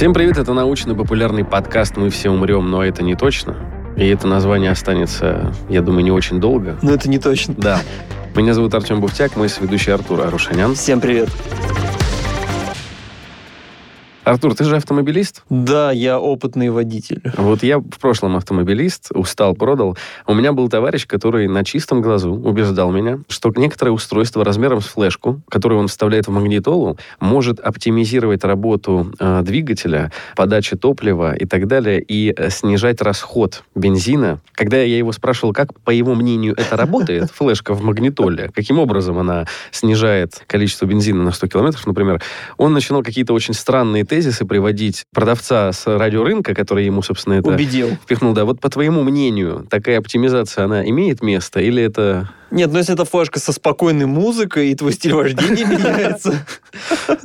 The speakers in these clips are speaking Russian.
Всем привет, это научно-популярный подкаст «Мы все умрем, но это не точно». И это название останется, я думаю, не очень долго. Но это не точно. Да. Меня зовут Артем Буфтяк, мой соведущий Артур Арушанян. Всем привет. Артур, ты же автомобилист? Да, я опытный водитель. Вот я в прошлом автомобилист, устал, продал. У меня был товарищ, который на чистом глазу убеждал меня, что некоторое устройство размером с флешку, которое он вставляет в магнитолу, может оптимизировать работу э, двигателя, подачи топлива и так далее, и э, снижать расход бензина. Когда я его спрашивал, как, по его мнению, это работает, флешка в магнитоле, каким образом она снижает количество бензина на 100 километров, например, он начинал какие-то очень странные тезисы приводить продавца с радиорынка, который ему, собственно, это... Убедил. Впихнул, да. Вот по твоему мнению, такая оптимизация, она имеет место или это нет, ну если это флешка со спокойной музыкой, и твой стиль вождения меняется.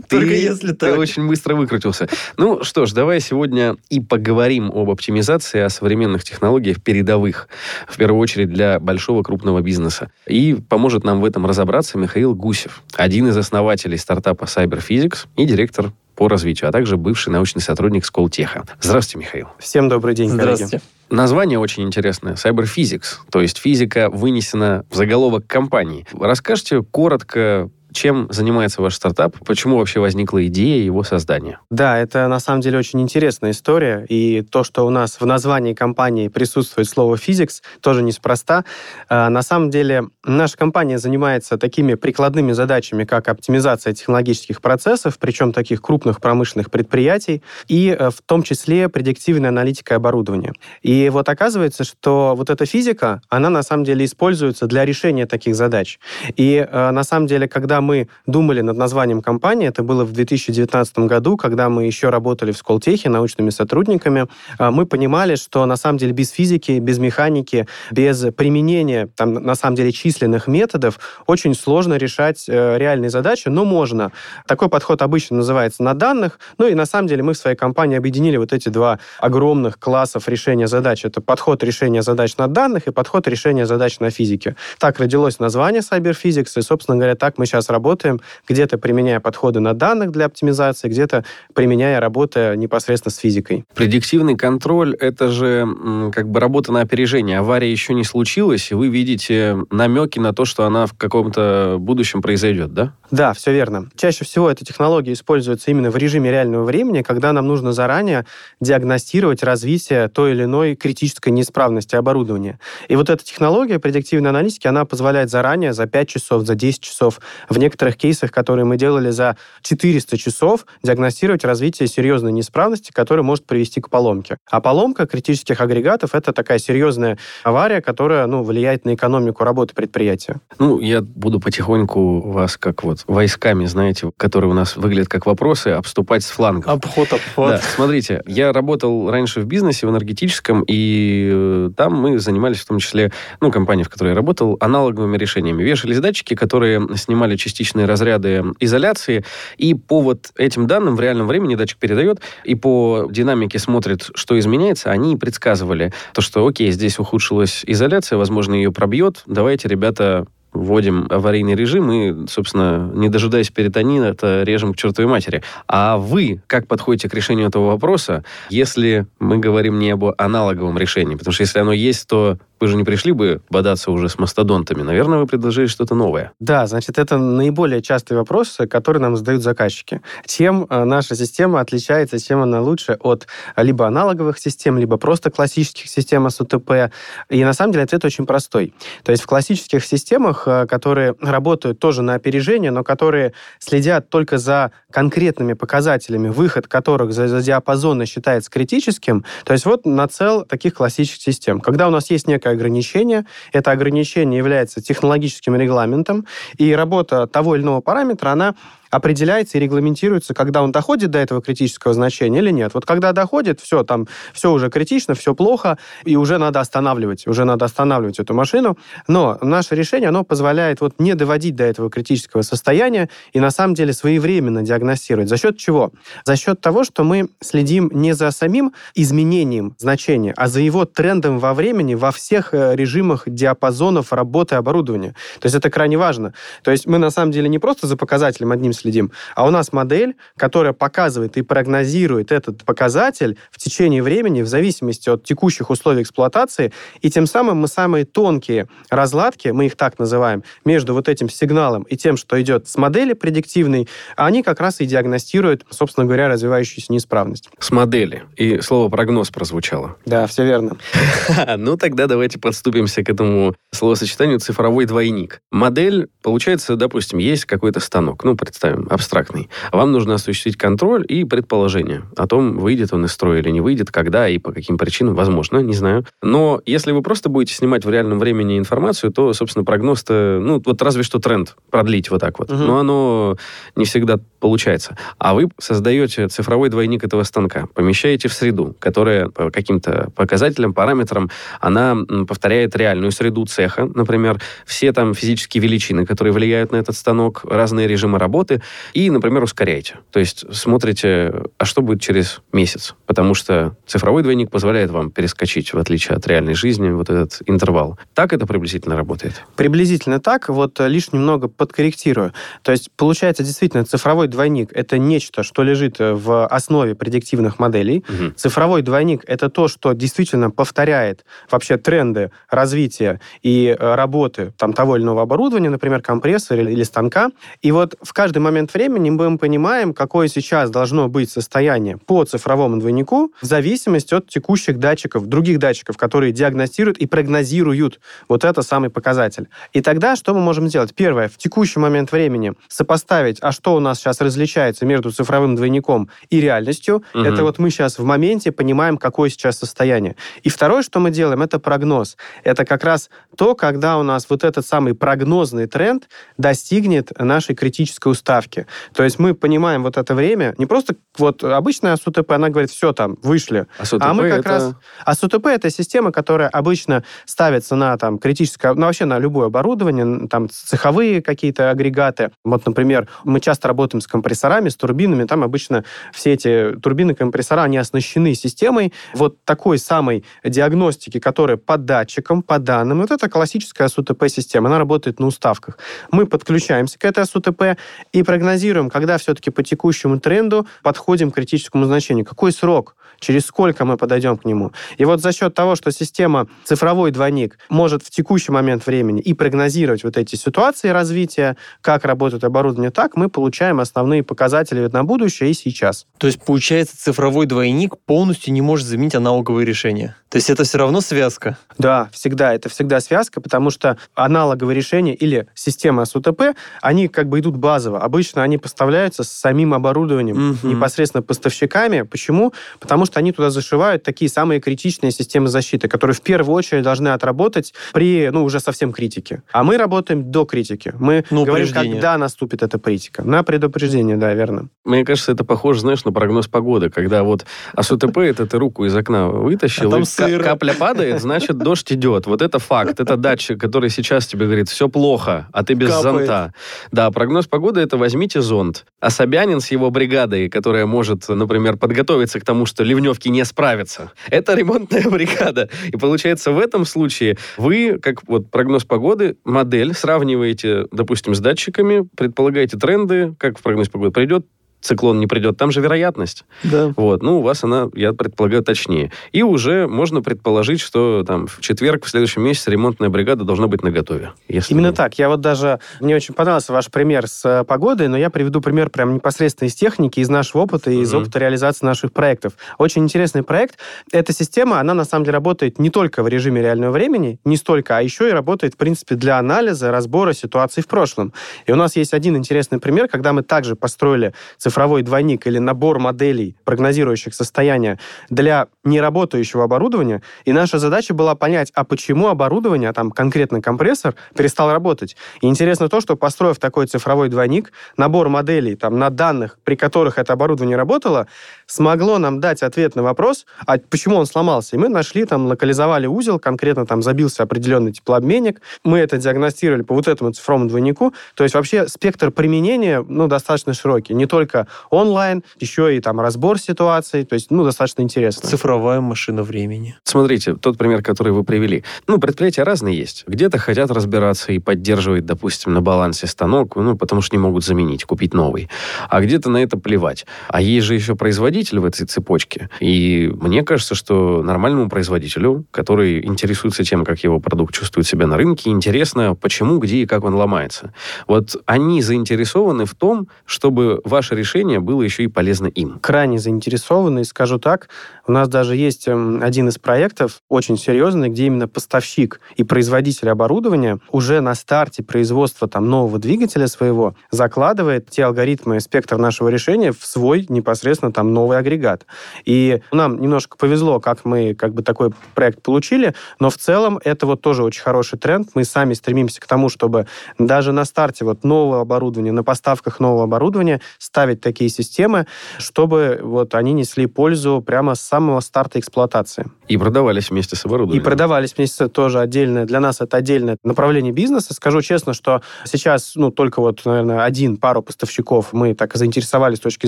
Только если так. Ты очень быстро выкрутился. Ну что ж, давай сегодня и поговорим об оптимизации, о современных технологиях передовых, в первую очередь для большого крупного бизнеса. И поможет нам в этом разобраться Михаил Гусев, один из основателей стартапа CyberPhysics и директор по развитию, а также бывший научный сотрудник Сколтеха. Здравствуйте, Михаил. Всем добрый день, Здравствуйте. коллеги. Название очень интересное. Cyberphysics, то есть физика вынесена в заголовок компании. Расскажите коротко чем занимается ваш стартап? Почему вообще возникла идея его создания? Да, это на самом деле очень интересная история. И то, что у нас в названии компании присутствует слово «физикс», тоже неспроста. А, на самом деле наша компания занимается такими прикладными задачами, как оптимизация технологических процессов, причем таких крупных промышленных предприятий, и э, в том числе предиктивная аналитика оборудования. И вот оказывается, что вот эта физика, она на самом деле используется для решения таких задач. И э, на самом деле, когда мы думали над названием компании, это было в 2019 году, когда мы еще работали в Сколтехе научными сотрудниками, а, мы понимали, что на самом деле без физики, без механики, без применения там, на самом деле численных методов очень сложно решать э, реальные задачи, но можно. Такой подход обычно называется на данных, ну и на самом деле мы в своей компании объединили вот эти два огромных классов решения задач. Это подход решения задач на данных и подход решения задач на физике. Так родилось название Cyberphysics, и, собственно говоря, так мы сейчас работаем, где-то применяя подходы на данных для оптимизации, где-то применяя работы непосредственно с физикой. Предиктивный контроль — это же как бы работа на опережение. Авария еще не случилась, и вы видите намеки на то, что она в каком-то будущем произойдет, да? Да, все верно. Чаще всего эта технология используется именно в режиме реального времени, когда нам нужно заранее диагностировать развитие той или иной критической неисправности оборудования. И вот эта технология предиктивной аналитики, она позволяет заранее, за 5 часов, за 10 часов, в некоторых кейсах, которые мы делали за 400 часов, диагностировать развитие серьезной неисправности, которая может привести к поломке. А поломка критических агрегатов — это такая серьезная авария, которая ну, влияет на экономику работы предприятия. Ну, я буду потихоньку вас как вот войсками, знаете, которые у нас выглядят как вопросы, обступать с флангов. Обход, обход. Да, смотрите, я работал раньше в бизнесе, в энергетическом, и э, там мы занимались в том числе, ну, компания, в которой я работал, аналоговыми решениями. Вешались датчики, которые снимали частичные разряды изоляции, и по вот этим данным в реальном времени датчик передает, и по динамике смотрит, что изменяется, они предсказывали то, что, окей, здесь ухудшилась изоляция, возможно, ее пробьет, давайте, ребята, вводим аварийный режим и, собственно, не дожидаясь перитонина, это режем к чертовой матери. А вы как подходите к решению этого вопроса, если мы говорим не об аналоговом решении? Потому что если оно есть, то вы же не пришли бы бодаться уже с мастодонтами. Наверное, вы предложили что-то новое. Да, значит, это наиболее частый вопрос, который нам задают заказчики. Чем э, наша система отличается, чем она лучше от либо аналоговых систем, либо просто классических систем СУТП? И на самом деле ответ очень простой. То есть в классических системах, э, которые работают тоже на опережение, но которые следят только за конкретными показателями, выход которых за, за диапазоны считается критическим, то есть вот нацел таких классических систем. Когда у нас есть некая некое ограничение. Это ограничение является технологическим регламентом, и работа того или иного параметра, она определяется и регламентируется, когда он доходит до этого критического значения или нет. Вот когда доходит, все, там, все уже критично, все плохо, и уже надо останавливать, уже надо останавливать эту машину. Но наше решение, оно позволяет вот не доводить до этого критического состояния и на самом деле своевременно диагностировать. За счет чего? За счет того, что мы следим не за самим изменением значения, а за его трендом во времени во всех э, режимах диапазонов работы оборудования. То есть это крайне важно. То есть мы на самом деле не просто за показателем одним следим, следим, а у нас модель, которая показывает и прогнозирует этот показатель в течение времени в зависимости от текущих условий эксплуатации, и тем самым мы самые тонкие разладки, мы их так называем, между вот этим сигналом и тем, что идет с модели предиктивной, они как раз и диагностируют, собственно говоря, развивающуюся неисправность. С модели. И слово прогноз прозвучало. Да, все верно. Ну, тогда давайте подступимся к этому словосочетанию цифровой двойник. Модель, получается, допустим, есть какой-то станок, ну, представим, абстрактный. Вам нужно осуществить контроль и предположение о том, выйдет он из строя или не выйдет, когда и по каким причинам, возможно, не знаю. Но если вы просто будете снимать в реальном времени информацию, то, собственно, прогноз-то, ну, вот разве что тренд продлить вот так вот. Угу. Но оно не всегда получается. А вы создаете цифровой двойник этого станка, помещаете в среду, которая по каким-то показателям, параметрам, она повторяет реальную среду цеха, например, все там физические величины, которые влияют на этот станок, разные режимы работы, и, например, ускоряете. То есть смотрите, а что будет через месяц? Потому что цифровой двойник позволяет вам перескочить, в отличие от реальной жизни, вот этот интервал. Так это приблизительно работает? Приблизительно так. Вот э, лишь немного подкорректирую. То есть, получается, действительно, цифровой двойник — это нечто, что лежит э, в основе предиктивных моделей. Угу. Цифровой двойник — это то, что действительно повторяет вообще тренды развития и э, работы там, того или иного оборудования, например, компрессора или, станка. И вот в каждый момент времени мы понимаем, какое сейчас должно быть состояние по цифровому двойнику в зависимости от текущих датчиков, других датчиков, которые диагностируют и прогнозируют вот это самый показатель. И тогда что мы можем сделать? Первое, в текущий момент времени сопоставить, а что у нас сейчас различается между цифровым двойником и реальностью. Угу. Это вот мы сейчас в моменте понимаем, какое сейчас состояние. И второе, что мы делаем, это прогноз. Это как раз то, когда у нас вот этот самый прогнозный тренд достигнет нашей критической уставки. То есть мы понимаем вот это время, не просто вот обычная СУТП, она говорит, все там, вышли. А, а мы как это... раз... А СУТП это система, которая обычно ставится на там критическое, ну вообще на любое оборудование, там цеховые какие-то агрегаты. Вот, например, мы часто работаем с компрессорами, с турбинами, там обычно все эти турбины, компрессора, они оснащены системой вот такой самой диагностики, которая по датчикам, по данным. Вот это классическая СУТП-система, она работает на уставках. Мы подключаемся к этой СУТП и прогнозируем, когда все-таки по текущему тренду подходим к критическому значению. Какой срок? Через сколько мы подойдем к нему. И вот за счет того, что система цифровой двойник может в текущий момент времени и прогнозировать вот эти ситуации развития, как работает оборудование, так мы получаем основные показатели на будущее и сейчас. То есть, получается, цифровой двойник полностью не может заменить аналоговые решения? То есть это все равно связка? Да, всегда. Это всегда связка, потому что аналоговые решения или система СУТП, они как бы идут базово. Обычно они поставляются с самим оборудованием, угу. непосредственно поставщиками. Почему? Потому потому что они туда зашивают такие самые критичные системы защиты, которые в первую очередь должны отработать при, ну, уже совсем критике. А мы работаем до критики. Мы ну, говорим, когда наступит эта критика. На предупреждение, да, верно. Мне кажется, это похоже, знаешь, на прогноз погоды, когда вот АСУТП, это ты руку из окна вытащил, а и капля падает, значит, дождь идет. Вот это факт. Это датчик, который сейчас тебе говорит, все плохо, а ты без Капает. зонта. Да, прогноз погоды это возьмите зонт. А Собянин с его бригадой, которая может, например, подготовиться к тому, что ливневки не справятся. Это ремонтная бригада. И получается, в этом случае вы, как вот прогноз погоды, модель сравниваете, допустим, с датчиками, предполагаете тренды, как в прогноз погоды придет циклон не придет, там же вероятность. Да. Вот, ну, у вас она, я предполагаю, точнее. И уже можно предположить, что там в четверг, в следующем месяце ремонтная бригада должна быть наготове. Если Именно вы... так. Я вот даже... Мне очень понравился ваш пример с э, погодой, но я приведу пример прям непосредственно из техники, из нашего опыта и из mm-hmm. опыта реализации наших проектов. Очень интересный проект. Эта система, она на самом деле работает не только в режиме реального времени, не столько, а еще и работает, в принципе, для анализа, разбора ситуаций в прошлом. И у нас есть один интересный пример, когда мы также построили цифровой цифровой двойник или набор моделей, прогнозирующих состояние для неработающего оборудования, и наша задача была понять, а почему оборудование, а там конкретно компрессор, перестал работать. И интересно то, что построив такой цифровой двойник, набор моделей там, на данных, при которых это оборудование работало, смогло нам дать ответ на вопрос, а почему он сломался. И мы нашли, там, локализовали узел, конкретно там забился определенный теплообменник, мы это диагностировали по вот этому цифровому двойнику. То есть вообще спектр применения ну, достаточно широкий. Не только только онлайн, еще и там разбор ситуаций, то есть, ну, достаточно интересно. Цифровая машина времени. Смотрите, тот пример, который вы привели. Ну, предприятия разные есть. Где-то хотят разбираться и поддерживать, допустим, на балансе станок, ну, потому что не могут заменить, купить новый. А где-то на это плевать. А есть же еще производитель в этой цепочке. И мне кажется, что нормальному производителю, который интересуется тем, как его продукт чувствует себя на рынке, интересно, почему, где и как он ломается. Вот они заинтересованы в том, чтобы ваше решение было еще и полезно им. Крайне заинтересованы, и скажу так, у нас даже есть эм, один из проектов, очень серьезный, где именно поставщик и производитель оборудования уже на старте производства там, нового двигателя своего закладывает те алгоритмы, спектр нашего решения в свой непосредственно там новый агрегат. И нам немножко повезло, как мы как бы такой проект получили, но в целом это вот тоже очень хороший тренд. Мы сами стремимся к тому, чтобы даже на старте вот нового оборудования, на поставках нового оборудования ставить такие системы, чтобы вот они несли пользу прямо с самого старта эксплуатации. И продавались вместе с оборудованием. И продавались вместе тоже отдельное. Для нас это отдельное направление бизнеса. Скажу честно, что сейчас, ну, только вот, наверное, один, пару поставщиков мы так заинтересовались с точки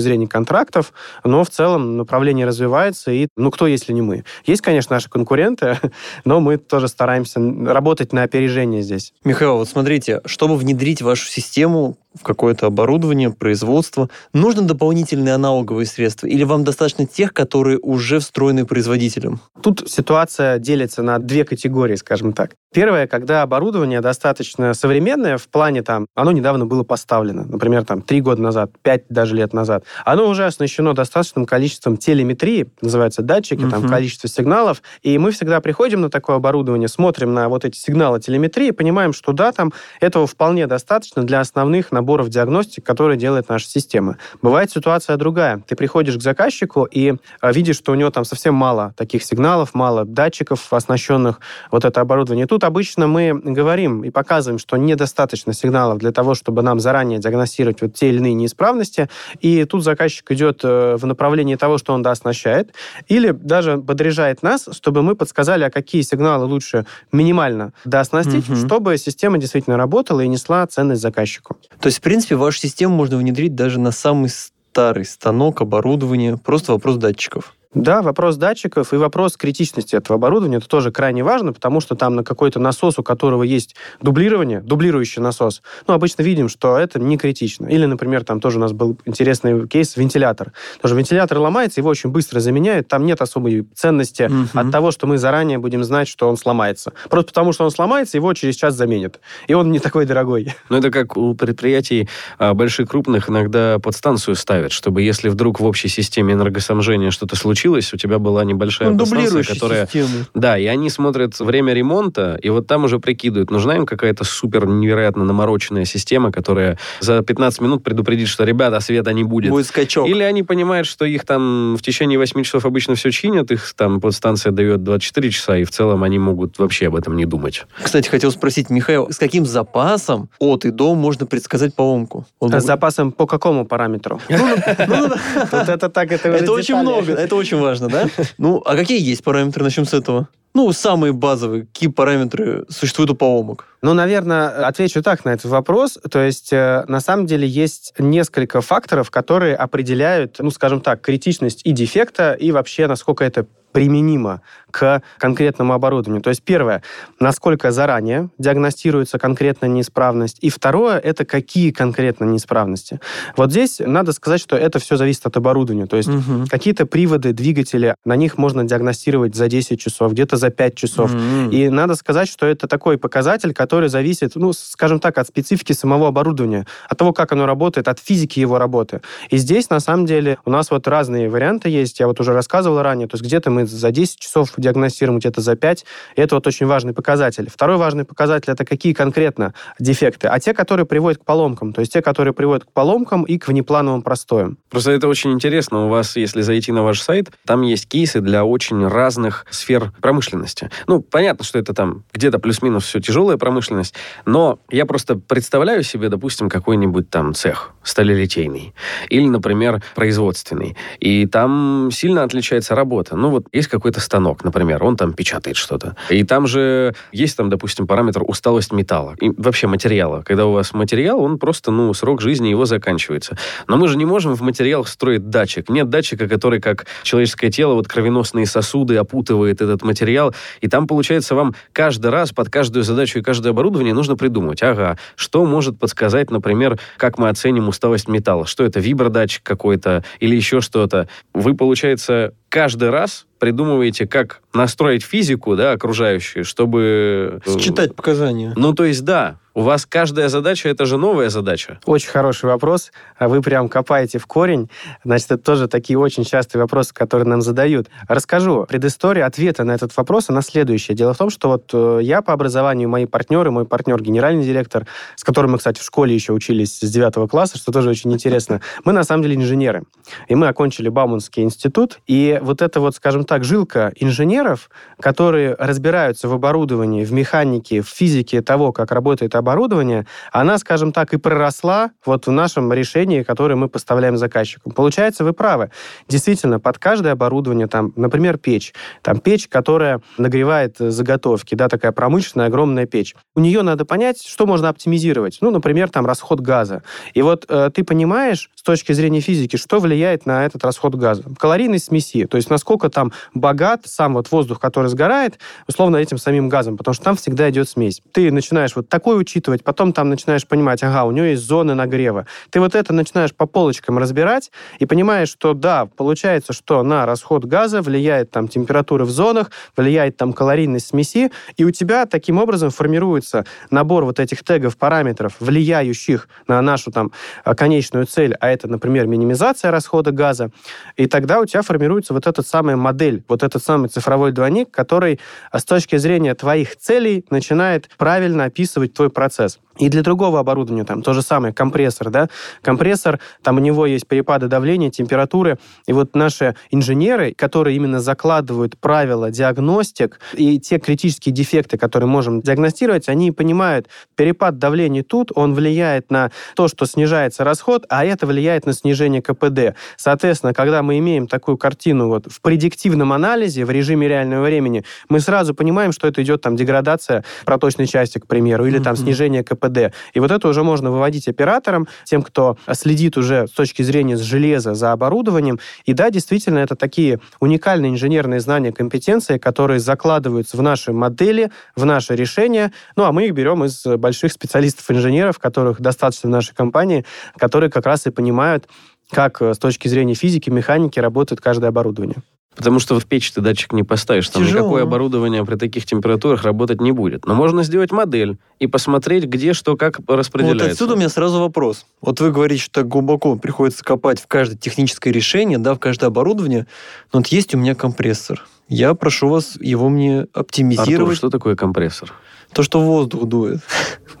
зрения контрактов, но в целом направление развивается, и, ну, кто, если не мы? Есть, конечно, наши конкуренты, но мы тоже стараемся работать на опережение здесь. Михаил, вот смотрите, чтобы внедрить вашу систему, в какое-то оборудование, производство, нужны дополнительные аналоговые средства или вам достаточно тех, которые уже встроены производителем? Тут ситуация делится на две категории, скажем так. Первое, когда оборудование достаточно современное, в плане там, оно недавно было поставлено, например, там, три года назад, пять даже лет назад. Оно уже оснащено достаточным количеством телеметрии, называется датчики, uh-huh. там, количество сигналов, и мы всегда приходим на такое оборудование, смотрим на вот эти сигналы телеметрии, понимаем, что да, там этого вполне достаточно для основных наборов диагностик, которые делает наша система. Бывает ситуация другая. Ты приходишь к заказчику и а, видишь, что у него там совсем мало таких сигналов, мало датчиков, оснащенных вот это оборудование. Тут обычно мы говорим и показываем, что недостаточно сигналов для того, чтобы нам заранее диагностировать вот те или иные неисправности, и тут заказчик идет э, в направлении того, что он дооснащает, или даже подряжает нас, чтобы мы подсказали, а какие сигналы лучше минимально дооснастить, угу. чтобы система действительно работала и несла ценность заказчику. То есть, в принципе, вашу систему можно внедрить даже на самый старый станок, оборудование, просто вопрос датчиков. Да, вопрос датчиков и вопрос критичности этого оборудования, это тоже крайне важно, потому что там на какой-то насос, у которого есть дублирование, дублирующий насос, ну, обычно видим, что это не критично. Или, например, там тоже у нас был интересный кейс, вентилятор. Тоже вентилятор ломается, его очень быстро заменяют, там нет особой ценности угу. от того, что мы заранее будем знать, что он сломается. Просто потому, что он сломается, его через час заменят. И он не такой дорогой. Ну, это как у предприятий а, больших, крупных иногда подстанцию ставят, чтобы если вдруг в общей системе энергоснабжения что-то случилось, случилось, у тебя была небольшая ну, подстанция, которая... Системы. Да, и они смотрят время ремонта, и вот там уже прикидывают, нужна им какая-то супер невероятно намороченная система, которая за 15 минут предупредит, что, ребята, света не будет. Будет скачок. Или они понимают, что их там в течение 8 часов обычно все чинят, их там подстанция дает 24 часа, и в целом они могут вообще об этом не думать. Кстати, хотел спросить, Михаил, с каким запасом от и до можно предсказать поломку? С запасом по какому параметру? Ну, ну, вот это так, это Это очень много, это очень очень важно, да? Ну, а какие есть параметры? Начнем с этого. Ну, самые базовые, какие параметры существуют у поломок? Ну, наверное, отвечу так на этот вопрос. То есть, э, на самом деле, есть несколько факторов, которые определяют, ну, скажем так, критичность и дефекта, и вообще, насколько это применимо к конкретному оборудованию. То есть первое, насколько заранее диагностируется конкретная неисправность, и второе, это какие конкретно неисправности. Вот здесь надо сказать, что это все зависит от оборудования. То есть угу. какие-то приводы, двигатели, на них можно диагностировать за 10 часов, где-то за 5 часов. Угу. И надо сказать, что это такой показатель, который зависит, ну, скажем так, от специфики самого оборудования, от того, как оно работает, от физики его работы. И здесь, на самом деле, у нас вот разные варианты есть. Я вот уже рассказывал ранее. То есть где-то мы за 10 часов диагностируем, где-то за 5. И это вот очень важный показатель. Второй важный показатель – это какие конкретно дефекты, а те, которые приводят к поломкам. То есть те, которые приводят к поломкам и к внеплановым простоям. Просто это очень интересно. У вас, если зайти на ваш сайт, там есть кейсы для очень разных сфер промышленности промышленности. Ну, понятно, что это там где-то плюс-минус все тяжелая промышленность, но я просто представляю себе, допустим, какой-нибудь там цех сталелитейный или, например, производственный, и там сильно отличается работа. Ну, вот есть какой-то станок, например, он там печатает что-то, и там же есть там, допустим, параметр усталость металла и вообще материала. Когда у вас материал, он просто, ну, срок жизни его заканчивается. Но мы же не можем в материалах строить датчик. Нет датчика, который, как человеческое тело, вот кровеносные сосуды опутывает этот материал, и там, получается, вам каждый раз под каждую задачу и каждое оборудование нужно придумать, ага, что может подсказать, например, как мы оценим усталость металла, что это вибродатчик какой-то или еще что-то. Вы, получается, каждый раз придумываете, как настроить физику, да, окружающую, чтобы... Э, Считать показания. Ну, то есть, да, у вас каждая задача – это же новая задача. Очень хороший вопрос. А Вы прям копаете в корень. Значит, это тоже такие очень частые вопросы, которые нам задают. Расскажу. Предыстория ответа на этот вопрос, она следующая. Дело в том, что вот э, я по образованию, мои партнеры, мой партнер, генеральный директор, с которым мы, кстати, в школе еще учились с 9 класса, что тоже очень интересно, мы на самом деле инженеры. И мы окончили Бауманский институт. И вот это вот, скажем так, жилка инженеров, которые разбираются в оборудовании, в механике, в физике того, как работает оборудование, оборудования, она, скажем так, и проросла вот в нашем решении, которое мы поставляем заказчикам. Получается, вы правы. Действительно, под каждое оборудование, там, например, печь, там печь, которая нагревает заготовки, да, такая промышленная огромная печь. У нее надо понять, что можно оптимизировать. Ну, например, там расход газа. И вот э, ты понимаешь с точки зрения физики, что влияет на этот расход газа. Калорийность смеси, то есть насколько там богат сам вот воздух, который сгорает, условно этим самим газом, потому что там всегда идет смесь. Ты начинаешь вот такой учить учитывать, потом там начинаешь понимать, ага, у нее есть зоны нагрева. Ты вот это начинаешь по полочкам разбирать и понимаешь, что да, получается, что на расход газа влияет там температура в зонах, влияет там калорийность смеси, и у тебя таким образом формируется набор вот этих тегов, параметров, влияющих на нашу там конечную цель, а это, например, минимизация расхода газа, и тогда у тебя формируется вот эта самая модель, вот этот самый цифровой двойник, который с точки зрения твоих целей начинает правильно описывать твой процесс процесс. И для другого оборудования там то же самое, компрессор, да, компрессор, там у него есть перепады давления, температуры, и вот наши инженеры, которые именно закладывают правила диагностик и те критические дефекты, которые можем диагностировать, они понимают, перепад давления тут, он влияет на то, что снижается расход, а это влияет на снижение КПД. Соответственно, когда мы имеем такую картину вот в предиктивном анализе, в режиме реального времени, мы сразу понимаем, что это идет там деградация проточной части, к примеру, или там снижение КПД КПД. И вот это уже можно выводить операторам, тем, кто следит уже с точки зрения железа за оборудованием. И да, действительно, это такие уникальные инженерные знания, компетенции, которые закладываются в наши модели, в наши решения. Ну, а мы их берем из больших специалистов-инженеров, которых достаточно в нашей компании, которые как раз и понимают, как с точки зрения физики, механики работает каждое оборудование. Потому что в печь ты датчик не поставишь. Там Тяжело. никакое оборудование при таких температурах работать не будет. Но можно сделать модель и посмотреть, где что как распределяется. Вот отсюда у меня сразу вопрос. Вот вы говорите, что так глубоко приходится копать в каждое техническое решение, да, в каждое оборудование. Но вот есть у меня компрессор. Я прошу вас его мне оптимизировать. Артур, что такое компрессор? То, что воздух дует.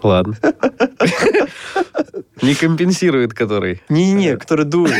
Ладно. Не компенсирует который. Не-не, который дует.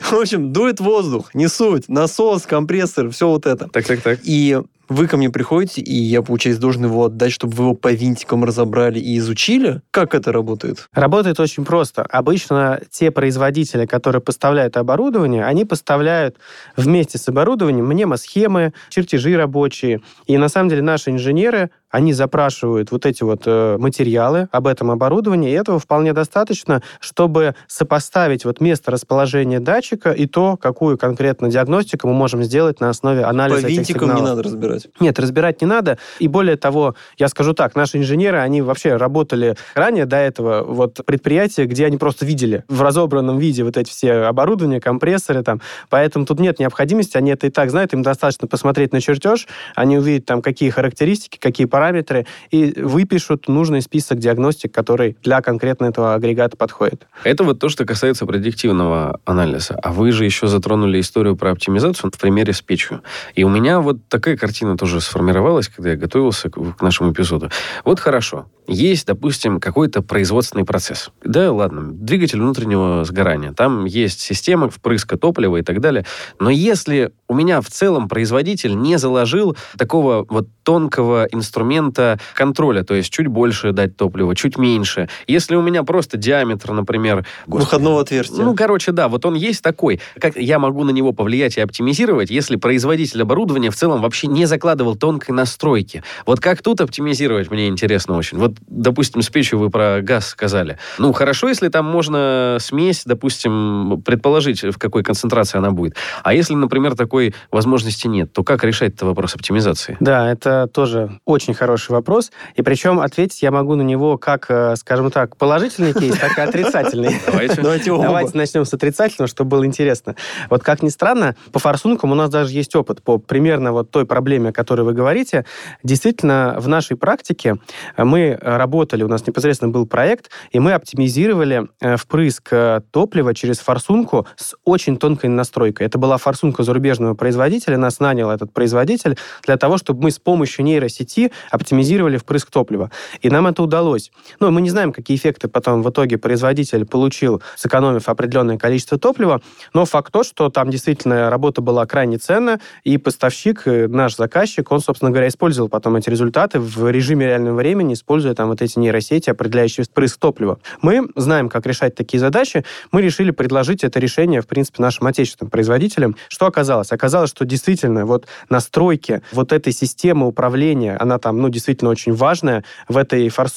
В общем, дует воздух, не суть. Насос, компрессор, все вот это. Так-так-так. И вы ко мне приходите, и я, получается, должен его отдать, чтобы вы его по винтикам разобрали и изучили? Как это работает? Работает очень просто. Обычно те производители, которые поставляют оборудование, они поставляют вместе с оборудованием мнемосхемы, чертежи рабочие. И на самом деле наши инженеры они запрашивают вот эти вот э, материалы об этом оборудовании, и этого вполне достаточно, чтобы сопоставить вот место расположения датчика и то, какую конкретно диагностику мы можем сделать на основе анализа По этих винтикам сигналов. не надо разбирать? Нет, разбирать не надо. И более того, я скажу так, наши инженеры, они вообще работали ранее до этого вот предприятия, где они просто видели в разобранном виде вот эти все оборудования, компрессоры там. Поэтому тут нет необходимости, они это и так знают, им достаточно посмотреть на чертеж, они увидят там, какие характеристики, какие параметры, и выпишут нужный список диагностик, который для конкретно этого агрегата подходит. Это вот то, что касается предиктивного анализа. А вы же еще затронули историю про оптимизацию в примере с печью. И у меня вот такая картина тоже сформировалась, когда я готовился к, к нашему эпизоду. Вот хорошо. Есть, допустим, какой-то производственный процесс. Да, ладно, двигатель внутреннего сгорания. Там есть система впрыска топлива и так далее. Но если у меня в целом производитель не заложил такого вот тонкого инструмента контроля, то есть чуть больше дать топлива, чуть меньше. Если у меня просто диаметр, например... Господи, Выходного отверстия. Ну, короче, да, вот он есть такой. Как я могу на него повлиять и оптимизировать, если производитель оборудования в целом вообще не закладывал тонкой настройки? Вот как тут оптимизировать, мне интересно очень. Вот, допустим, с печью вы про газ сказали. Ну, хорошо, если там можно смесь, допустим, предположить, в какой концентрации она будет. А если, например, такой возможности нет, то как решать этот вопрос оптимизации? Да, это тоже очень хороший вопрос. И причем ответить я могу на него как, э, скажем так, положительный кейс, так и отрицательный. Давайте. Давайте начнем с отрицательного, чтобы было интересно. Вот как ни странно, по форсункам у нас даже есть опыт по примерно вот той проблеме, о которой вы говорите. Действительно, в нашей практике мы работали, у нас непосредственно был проект, и мы оптимизировали э, впрыск э, топлива через форсунку с очень тонкой настройкой. Это была форсунка зарубежного производителя, нас нанял этот производитель для того, чтобы мы с помощью нейросети оптимизировали впрыск топлива. И нам это удалось. Ну, мы не знаем, какие эффекты потом в итоге производитель получил, сэкономив определенное количество топлива, но факт то, что там действительно работа была крайне ценна, и поставщик, э, наш заказчик, он, собственно говоря, использовал потом эти результаты в режиме реального времени, используя там вот эти нейросети, определяющие впрыск топлива. Мы знаем, как решать такие задачи. Мы решили предложить это решение, в принципе, нашим отечественным производителям. Что оказалось? Оказалось, что действительно вот настройки вот этой системы управления, она там, ну, действительно очень важная в этой форсунке,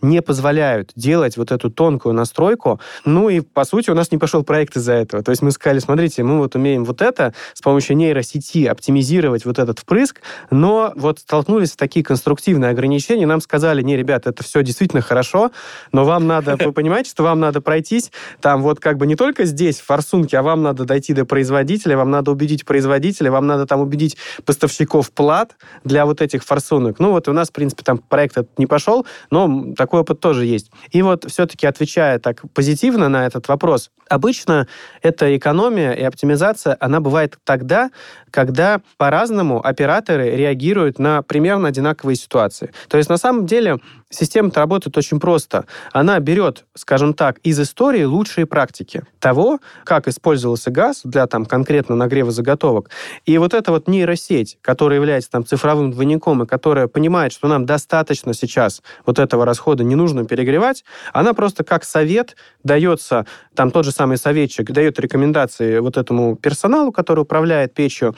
не позволяют делать вот эту тонкую настройку. Ну и, по сути, у нас не пошел проект из-за этого. То есть мы сказали, смотрите, мы вот умеем вот это с помощью нейросети оптимизировать вот этот впрыск, но вот столкнулись с такие конструктивные ограничения, нам сказали, не, ребят, это все действительно хорошо, но вам надо, вы понимаете, что вам надо пройтись там вот как бы не только здесь, в форсунке, а вам надо дойти до производителя, вам надо убедить производителя, вам надо там убедить поставщиков плат для вот этих форсунок. Ну вот у нас, в принципе, там проект этот не пошел, но такой опыт тоже есть. И вот все-таки отвечая так позитивно на этот вопрос, обычно эта экономия и оптимизация, она бывает тогда, когда по-разному операторы реагируют на примерно одинаковые ситуации. То есть на самом деле система работает очень просто. Она берет, скажем так, из истории лучшие практики того, как использовался газ для там конкретно нагрева заготовок. И вот эта вот нейросеть, которая является там цифровым двойником и которая понимает, что нам достаточно сейчас вот этого расхода не нужно перегревать, она просто как совет дается, там тот же самый советчик дает рекомендации вот этому персоналу, который управляет печью,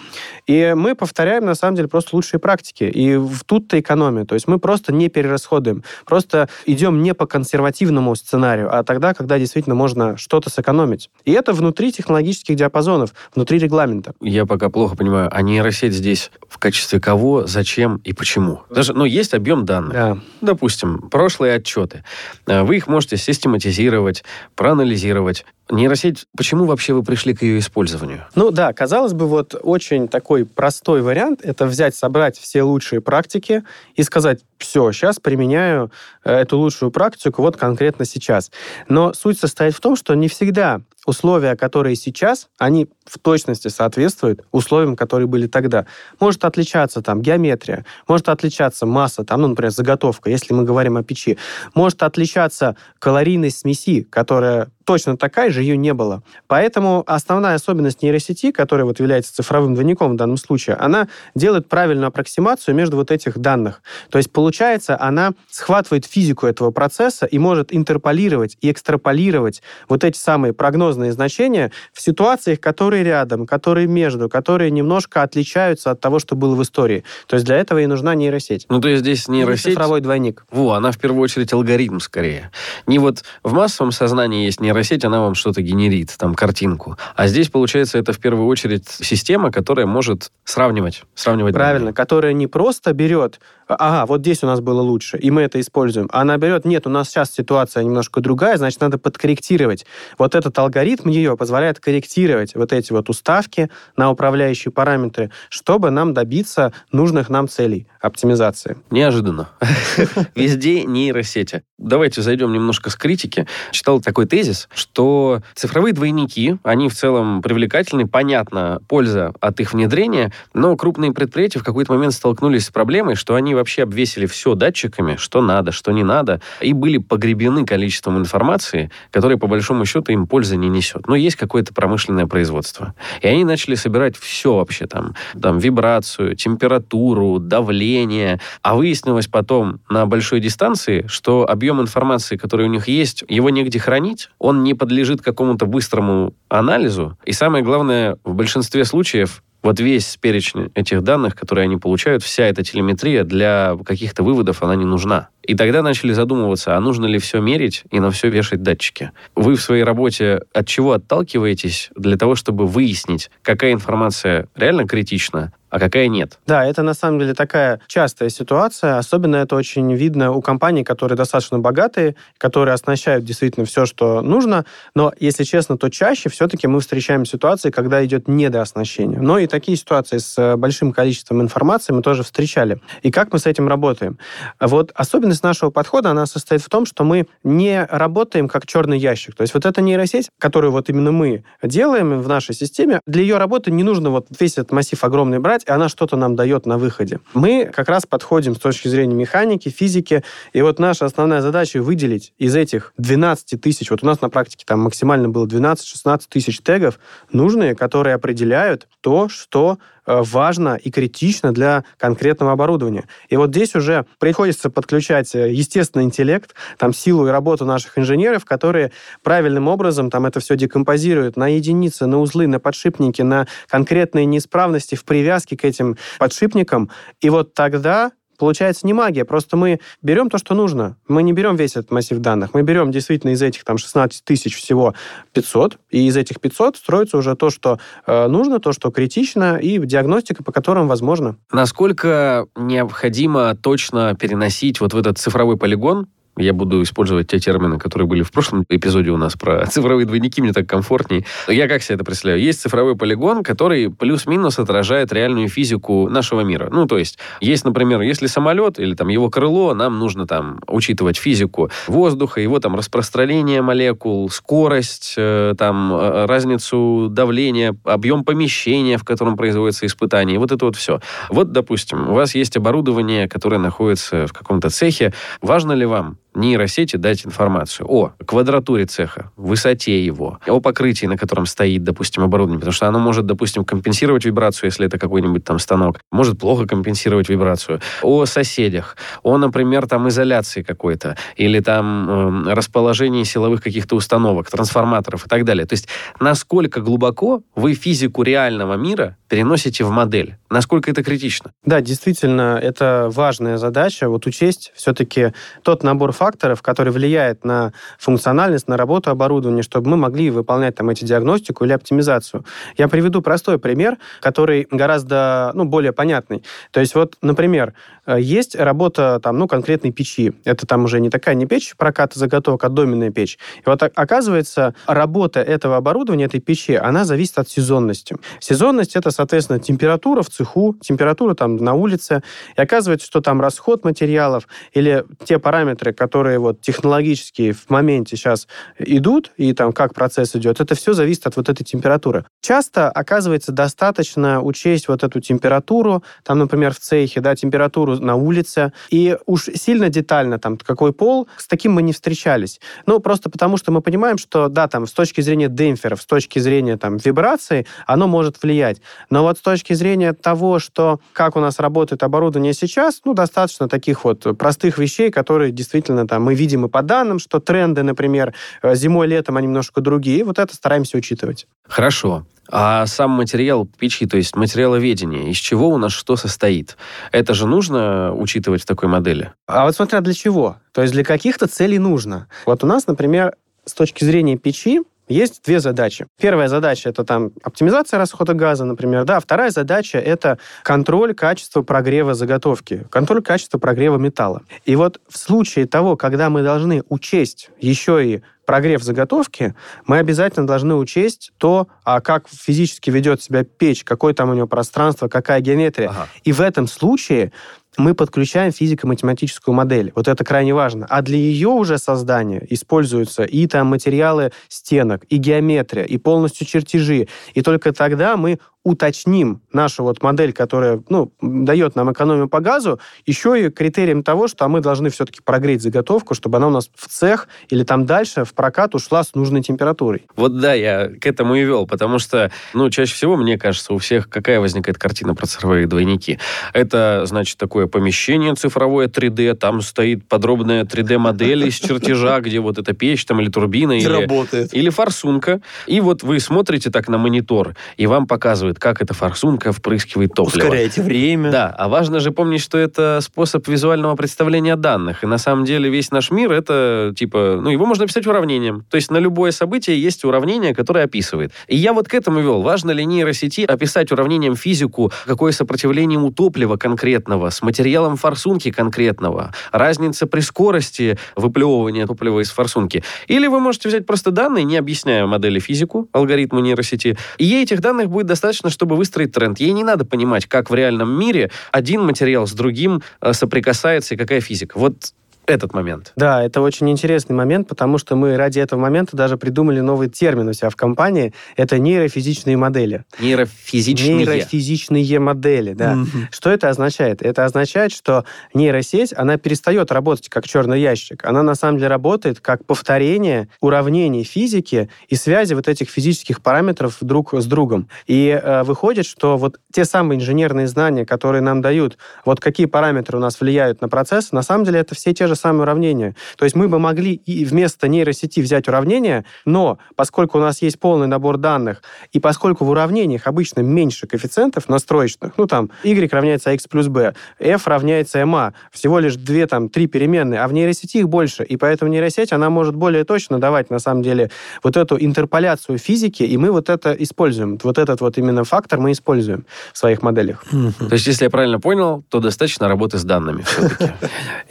и мы повторяем, на самом деле, просто лучшие практики. И тут-то экономия. То есть мы просто не перерасходуем. Просто идем не по консервативному сценарию, а тогда, когда действительно можно что-то сэкономить. И это внутри технологических диапазонов, внутри регламента. Я пока плохо понимаю, а нейросеть здесь в качестве кого, зачем и почему? Даже, ну, есть объем данных. Да. Допустим, прошлые отчеты. Э, вы их можете систематизировать, проанализировать, Нейросеть, почему вообще вы пришли к ее использованию? Ну да, казалось бы, вот очень такой простой вариант – это взять, собрать все лучшие практики и сказать, все, сейчас применяю э, эту лучшую практику вот конкретно сейчас. Но суть состоит в том, что не всегда условия, которые сейчас, они в точности соответствуют условиям, которые были тогда. Может отличаться там геометрия, может отличаться масса, там, ну, например, заготовка, если мы говорим о печи. Может отличаться калорийность смеси, которая точно такая же, ее не было. Поэтому основная особенность нейросети, которая вот является цифровым двойником в данном случае, она делает правильную аппроксимацию между вот этих данных. То есть, получается, она схватывает физику этого процесса и может интерполировать и экстраполировать вот эти самые прогнозные значения в ситуациях, которые рядом, которые между, которые немножко отличаются от того, что было в истории. То есть для этого и нужна нейросеть. Ну, то есть здесь нейросеть... цифровой двойник. Во, она в первую очередь алгоритм скорее. Не вот в массовом сознании есть нейросеть, она вам что-то генерит, там, картинку. А здесь, получается, это в первую очередь система, которая может сравнивать. сравнивать Правильно, данные. которая не просто берет ага, вот здесь у нас было лучше, и мы это используем. А она берет, нет, у нас сейчас ситуация немножко другая, значит, надо подкорректировать. Вот этот алгоритм ее позволяет корректировать вот эти вот уставки на управляющие параметры, чтобы нам добиться нужных нам целей оптимизации. Неожиданно. Везде нейросети. Давайте зайдем немножко с критики. Читал такой тезис, что цифровые двойники, они в целом привлекательны, понятно, польза от их внедрения, но крупные предприятия в какой-то момент столкнулись с проблемой, что вообще обвесили все датчиками, что надо, что не надо, и были погребены количеством информации, которая, по большому счету, им пользы не несет. Но есть какое-то промышленное производство. И они начали собирать все вообще там, там вибрацию, температуру, давление. А выяснилось потом на большой дистанции, что объем информации, который у них есть, его негде хранить, он не подлежит какому-то быстрому анализу. И самое главное, в большинстве случаев вот весь перечень этих данных, которые они получают, вся эта телеметрия для каких-то выводов, она не нужна. И тогда начали задумываться, а нужно ли все мерить и на все вешать датчики. Вы в своей работе от чего отталкиваетесь для того, чтобы выяснить, какая информация реально критична, а какая нет. Да, это на самом деле такая частая ситуация. Особенно это очень видно у компаний, которые достаточно богатые, которые оснащают действительно все, что нужно. Но, если честно, то чаще все-таки мы встречаем ситуации, когда идет недооснащение. Но и такие ситуации с э, большим количеством информации мы тоже встречали. И как мы с этим работаем? Вот особенность нашего подхода, она состоит в том, что мы не работаем как черный ящик. То есть вот эта нейросеть, которую вот именно мы делаем в нашей системе, для ее работы не нужно вот весь этот массив огромный брать, и она что-то нам дает на выходе. Мы как раз подходим с точки зрения механики, физики, и вот наша основная задача выделить из этих 12 тысяч, вот у нас на практике там максимально было 12-16 тысяч тегов, нужные, которые определяют то, что важно и критично для конкретного оборудования. И вот здесь уже приходится подключать э, естественный интеллект, там силу и работу наших инженеров, которые правильным образом там это все декомпозируют на единицы, на узлы, на подшипники, на конкретные неисправности в привязке к этим подшипникам. И вот тогда Получается не магия, просто мы берем то, что нужно. Мы не берем весь этот массив данных. Мы берем действительно из этих там 16 тысяч всего 500, и из этих 500 строится уже то, что э, нужно, то, что критично, и диагностика, по которым возможно. Насколько необходимо точно переносить вот в этот цифровой полигон я буду использовать те термины, которые были в прошлом эпизоде у нас про цифровые двойники, мне так комфортней. Я как себе это представляю? Есть цифровой полигон, который плюс-минус отражает реальную физику нашего мира. Ну, то есть, есть, например, если самолет или там его крыло, нам нужно там учитывать физику воздуха, его там распространение молекул, скорость, э, там э, разницу давления, объем помещения, в котором производится испытание, вот это вот все. Вот, допустим, у вас есть оборудование, которое находится в каком-то цехе. Важно ли вам нейросети дать информацию о квадратуре цеха, высоте его, о покрытии, на котором стоит, допустим, оборудование, потому что оно может, допустим, компенсировать вибрацию, если это какой-нибудь там станок, может плохо компенсировать вибрацию, о соседях, о, например, там изоляции какой-то, или там э, расположении силовых каких-то установок, трансформаторов и так далее. То есть насколько глубоко вы физику реального мира переносите в модель, насколько это критично? Да, действительно, это важная задача, вот учесть все-таки тот набор факторов, факторов, который влияет на функциональность, на работу оборудования, чтобы мы могли выполнять там эти диагностику или оптимизацию. Я приведу простой пример, который гораздо ну, более понятный. То есть вот, например, есть работа там, ну, конкретной печи. Это там уже не такая не печь проката заготовок, а доменная печь. И вот оказывается, работа этого оборудования, этой печи, она зависит от сезонности. Сезонность — это, соответственно, температура в цеху, температура там на улице. И оказывается, что там расход материалов или те параметры, которые вот технологически в моменте сейчас идут, и там как процесс идет, это все зависит от вот этой температуры. Часто, оказывается, достаточно учесть вот эту температуру, там, например, в цехе, да, температуру на улице, и уж сильно детально там какой пол, с таким мы не встречались. Ну, просто потому что мы понимаем, что, да, там, с точки зрения демпферов, с точки зрения там вибрации, оно может влиять. Но вот с точки зрения того, что как у нас работает оборудование сейчас, ну, достаточно таких вот простых вещей, которые действительно там, мы видим и по данным, что тренды, например, э, зимой-летом, они немножко другие. Вот это стараемся учитывать. Хорошо. А сам материал печи, то есть материаловедение, из чего у нас что состоит? Это же нужно учитывать в такой модели? А вот смотря для чего. То есть для каких-то целей нужно. Вот у нас, например, с точки зрения печи, есть две задачи. Первая задача это там оптимизация расхода газа, например, да. Вторая задача это контроль качества прогрева заготовки, контроль качества прогрева металла. И вот в случае того, когда мы должны учесть еще и прогрев заготовки, мы обязательно должны учесть то, а как физически ведет себя печь, какое там у нее пространство, какая геометрия. Ага. И в этом случае мы подключаем физико-математическую модель. Вот это крайне важно. А для ее уже создания используются и там материалы стенок, и геометрия, и полностью чертежи. И только тогда мы уточним нашу вот модель, которая ну, дает нам экономию по газу, еще и критерием того, что мы должны все-таки прогреть заготовку, чтобы она у нас в цех или там дальше в прокат ушла с нужной температурой. Вот да, я к этому и вел, потому что, ну, чаще всего, мне кажется, у всех какая возникает картина про цифровые двойники? Это, значит, такое помещение цифровое 3D, там стоит подробная 3D-модель из чертежа, где вот эта печь там или турбина, или, работает. или форсунка, и вот вы смотрите так на монитор, и вам показывают, показывает, как эта форсунка впрыскивает топливо. Ускоряете время. Да, а важно же помнить, что это способ визуального представления данных. И на самом деле весь наш мир это типа, ну, его можно писать уравнением. То есть на любое событие есть уравнение, которое описывает. И я вот к этому вел. Важно ли нейросети описать уравнением физику, какое сопротивление у топлива конкретного, с материалом форсунки конкретного, разница при скорости выплевывания топлива из форсунки. Или вы можете взять просто данные, не объясняя модели физику, алгоритму нейросети, и ей этих данных будет достаточно достаточно, чтобы выстроить тренд. Ей не надо понимать, как в реальном мире один материал с другим э, соприкасается и какая физика. Вот этот момент. Да, это очень интересный момент, потому что мы ради этого момента даже придумали новый термин у себя в компании. Это нейрофизичные модели. Нейрофизичные. Нейрофизичные модели, да. Mm-hmm. Что это означает? Это означает, что нейросеть, она перестает работать как черный ящик. Она на самом деле работает как повторение уравнений физики и связи вот этих физических параметров друг с другом. И э, выходит, что вот те самые инженерные знания, которые нам дают, вот какие параметры у нас влияют на процесс, на самом деле это все те же же самое уравнение. То есть мы бы могли и вместо нейросети взять уравнение, но поскольку у нас есть полный набор данных, и поскольку в уравнениях обычно меньше коэффициентов настроечных, ну там y равняется x плюс b, f равняется ma, всего лишь две, там, три переменные, а в нейросети их больше, и поэтому нейросеть, она может более точно давать, на самом деле, вот эту интерполяцию физики, и мы вот это используем. Вот этот вот именно фактор мы используем в своих моделях. То есть, если я правильно понял, то достаточно работы с данными все-таки.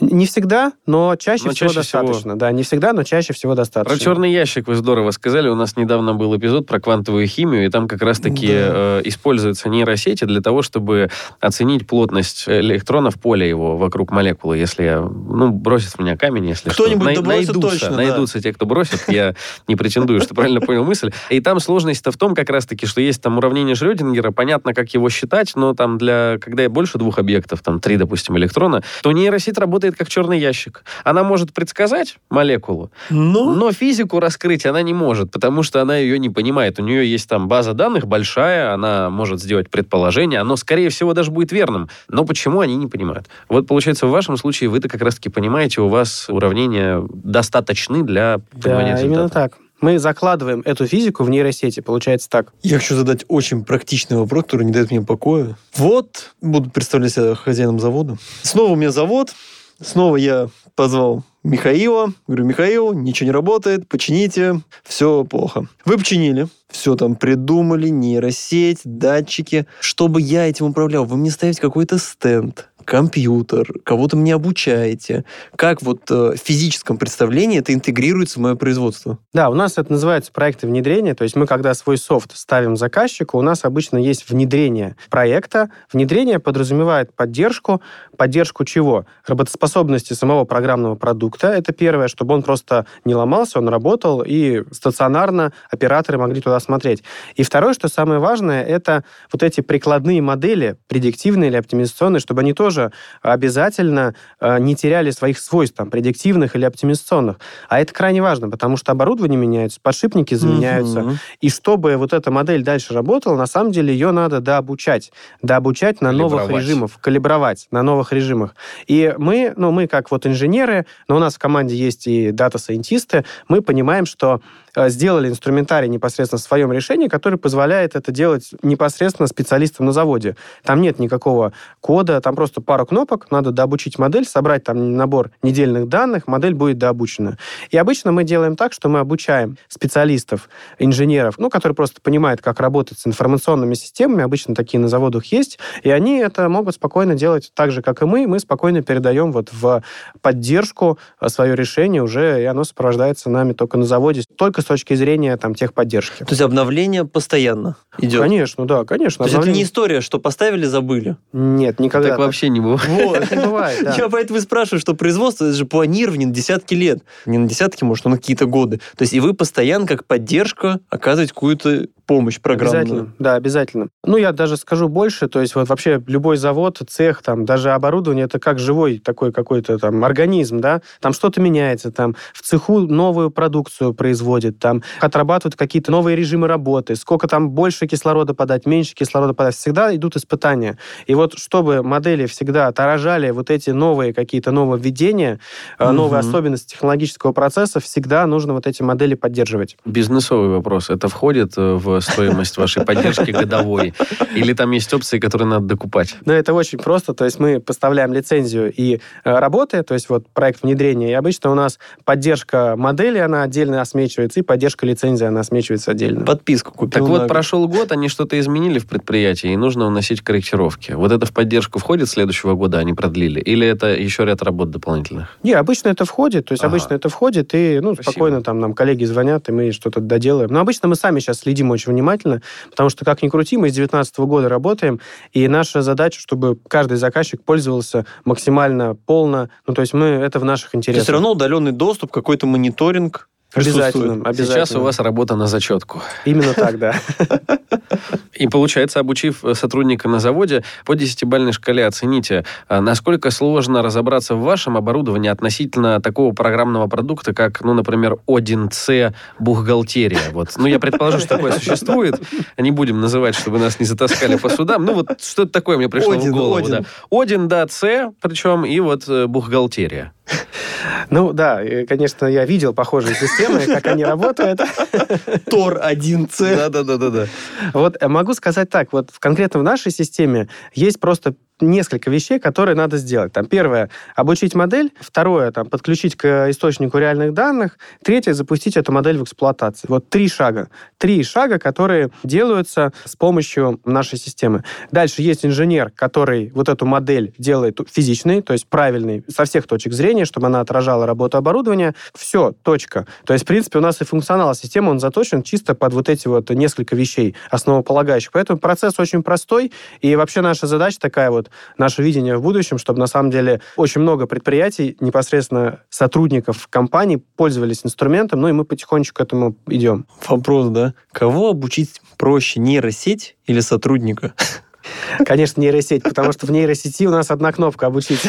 Не всегда, но чаще но всего чаще достаточно. Всего... Да, не всегда, но чаще всего достаточно. Про черный ящик вы здорово сказали. У нас недавно был эпизод про квантовую химию, и там как раз-таки да. э, используются нейросети для того, чтобы оценить плотность электрона в поле его вокруг молекулы. Если, ну, бросит в меня камень, если Кто-нибудь что. На, найдутся, точно, найдутся те, кто бросит. Я не претендую, что правильно понял мысль. И там сложность-то в том как раз-таки, что есть там уравнение Шрёдингера, понятно, как его считать, но там для, когда больше двух объектов, там три, допустим, электрона, то нейросеть работает как черный ящик ящик. Она может предсказать молекулу, но... но физику раскрыть она не может, потому что она ее не понимает. У нее есть там база данных большая, она может сделать предположение, оно, скорее всего, даже будет верным. Но почему они не понимают? Вот, получается, в вашем случае вы-то как раз-таки понимаете, у вас уравнения достаточны для понимания да, результата. именно так. Мы закладываем эту физику в нейросети, получается так. Я хочу задать очень практичный вопрос, который не дает мне покоя. Вот, буду представлять себя хозяином завода. Снова у меня завод, Снова я позвал Михаила. Говорю, Михаил, ничего не работает, почините, все плохо. Вы починили, все там придумали, нейросеть, датчики. Чтобы я этим управлял, вы мне ставите какой-то стенд, компьютер, кого-то мне обучаете. Как вот э, в физическом представлении это интегрируется в мое производство? Да, у нас это называется проекты внедрения. То есть мы, когда свой софт ставим заказчику, у нас обычно есть внедрение проекта. Внедрение подразумевает поддержку. Поддержку чего? Работоспособности самого программного продукта. Это первое, чтобы он просто не ломался, он работал, и стационарно операторы могли туда смотреть. И второе, что самое важное, это вот эти прикладные модели, предиктивные или оптимизационные, чтобы они тоже тоже обязательно э, не теряли своих свойств, там, предиктивных или оптимизационных. А это крайне важно, потому что оборудование меняется, подшипники заменяются. Угу. И чтобы вот эта модель дальше работала, на самом деле ее надо дообучать. Дообучать на новых режимах, калибровать на новых режимах. И мы, ну, мы как вот инженеры, но у нас в команде есть и дата-сайентисты, мы понимаем, что сделали инструментарий непосредственно в своем решении, который позволяет это делать непосредственно специалистам на заводе. Там нет никакого кода, там просто пару кнопок, надо дообучить модель, собрать там набор недельных данных, модель будет дообучена. И обычно мы делаем так, что мы обучаем специалистов, инженеров, ну, которые просто понимают, как работать с информационными системами, обычно такие на заводах есть, и они это могут спокойно делать так же, как и мы, мы спокойно передаем вот в поддержку э, свое решение уже, и оно сопровождается нами только на заводе, только с точки зрения там техподдержки. То есть обновление постоянно идет? Конечно, да, конечно. То есть это не история, что поставили, забыли? Нет, никогда. Так, вообще не бывает. Вот, не бывает, да. Я поэтому и спрашиваю, что производство, это же планирование на десятки лет. Не на десятки, может, но на какие-то годы. То есть и вы постоянно как поддержка оказываете какую-то помощь программную. Обязательно, да, обязательно. Ну, я даже скажу больше, то есть вот вообще любой завод, цех, там, даже оборудование, это как живой такой какой-то там организм, да, там что-то меняется, там в цеху новую продукцию производят, там отрабатывают какие-то новые режимы работы, сколько там больше кислорода подать, меньше кислорода подать, всегда идут испытания. И вот чтобы модели всегда отражали вот эти новые какие-то нововведения, угу. новые особенности технологического процесса, всегда нужно вот эти модели поддерживать. Бизнесовый вопрос. Это входит э, в стоимость вашей поддержки годовой? Или там есть опции, которые надо докупать? Ну, это очень просто. То есть мы поставляем лицензию и э, работы, то есть вот проект внедрения, и обычно у нас поддержка модели, она отдельно осмечивается, и поддержка лицензии, она осмечивается отдельно. Подписку купил. Так вот, прошел год, они что-то изменили в предприятии, и нужно вносить корректировки. Вот это в поддержку входит следующего года, они продлили? Или это еще ряд работ дополнительных? Не, обычно это входит, то есть ага. обычно это входит, и ну, спокойно там нам коллеги звонят, и мы что-то доделаем. Но обычно мы сами сейчас следим очень внимательно, потому что, как ни крути, мы с 2019 года работаем, и наша задача, чтобы каждый заказчик пользовался максимально полно. Ну, то есть мы это в наших интересах. То есть все равно удаленный доступ, какой-то мониторинг Обязательно, обязательно. Сейчас у вас работа на зачетку. Именно так, да. И получается, обучив сотрудника на заводе, по десятибальной шкале оцените, а, насколько сложно разобраться в вашем оборудовании относительно такого программного продукта, как, ну, например, 1С бухгалтерия. Вот. Ну, я предположу, что такое существует. Не будем называть, чтобы нас не затаскали по судам. Ну, вот что-то такое мне пришло Один, в голову. Один. Да. Один, да, С, причем, и вот э, бухгалтерия. Ну да, конечно, я видел похожие системы, как они работают. Тор 1С. Да-да-да-да. Вот э, могу сказать так, вот конкретно в нашей системе есть просто несколько вещей, которые надо сделать. Там, первое — обучить модель. Второе — там, подключить к источнику реальных данных. Третье — запустить эту модель в эксплуатации. Вот три шага. Три шага, которые делаются с помощью нашей системы. Дальше есть инженер, который вот эту модель делает физичной, то есть правильной со всех точек зрения, чтобы она отражала работу оборудования. Все, точка. То есть, в принципе, у нас и функционал системы, он заточен чисто под вот эти вот несколько вещей основополагающих. Поэтому процесс очень простой, и вообще наша задача такая вот, наше видение в будущем, чтобы на самом деле очень много предприятий, непосредственно сотрудников компаний пользовались инструментом, ну и мы потихонечку к этому идем. Вопрос, да? Кого обучить проще, нейросеть или сотрудника? Конечно, нейросеть, потому что в нейросети у нас одна кнопка «Обучить».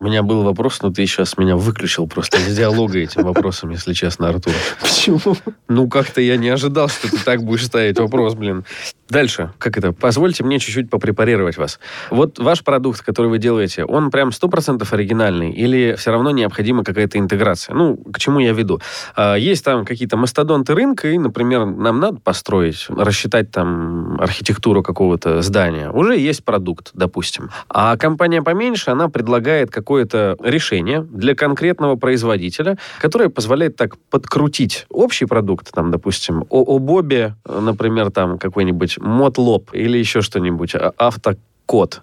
У меня был вопрос, но ты сейчас меня выключил просто из диалога этим вопросом, если честно, Артур. Почему? Ну, как-то я не ожидал, что ты так будешь ставить вопрос, блин. Дальше, как это? Позвольте мне чуть-чуть попрепарировать вас. Вот ваш продукт, который вы делаете, он прям 100% оригинальный или все равно необходима какая-то интеграция? Ну, к чему я веду? А, есть там какие-то мастодонты рынка, и, например, нам надо построить, рассчитать там архитектуру какого-то здания. Уже есть продукт, допустим. А компания поменьше, она предлагает какое-то решение для конкретного производителя, которое позволяет так подкрутить общий продукт, там, допустим, о, о Бобе, например, там какой-нибудь мотлоп или еще что-нибудь, а, авто код.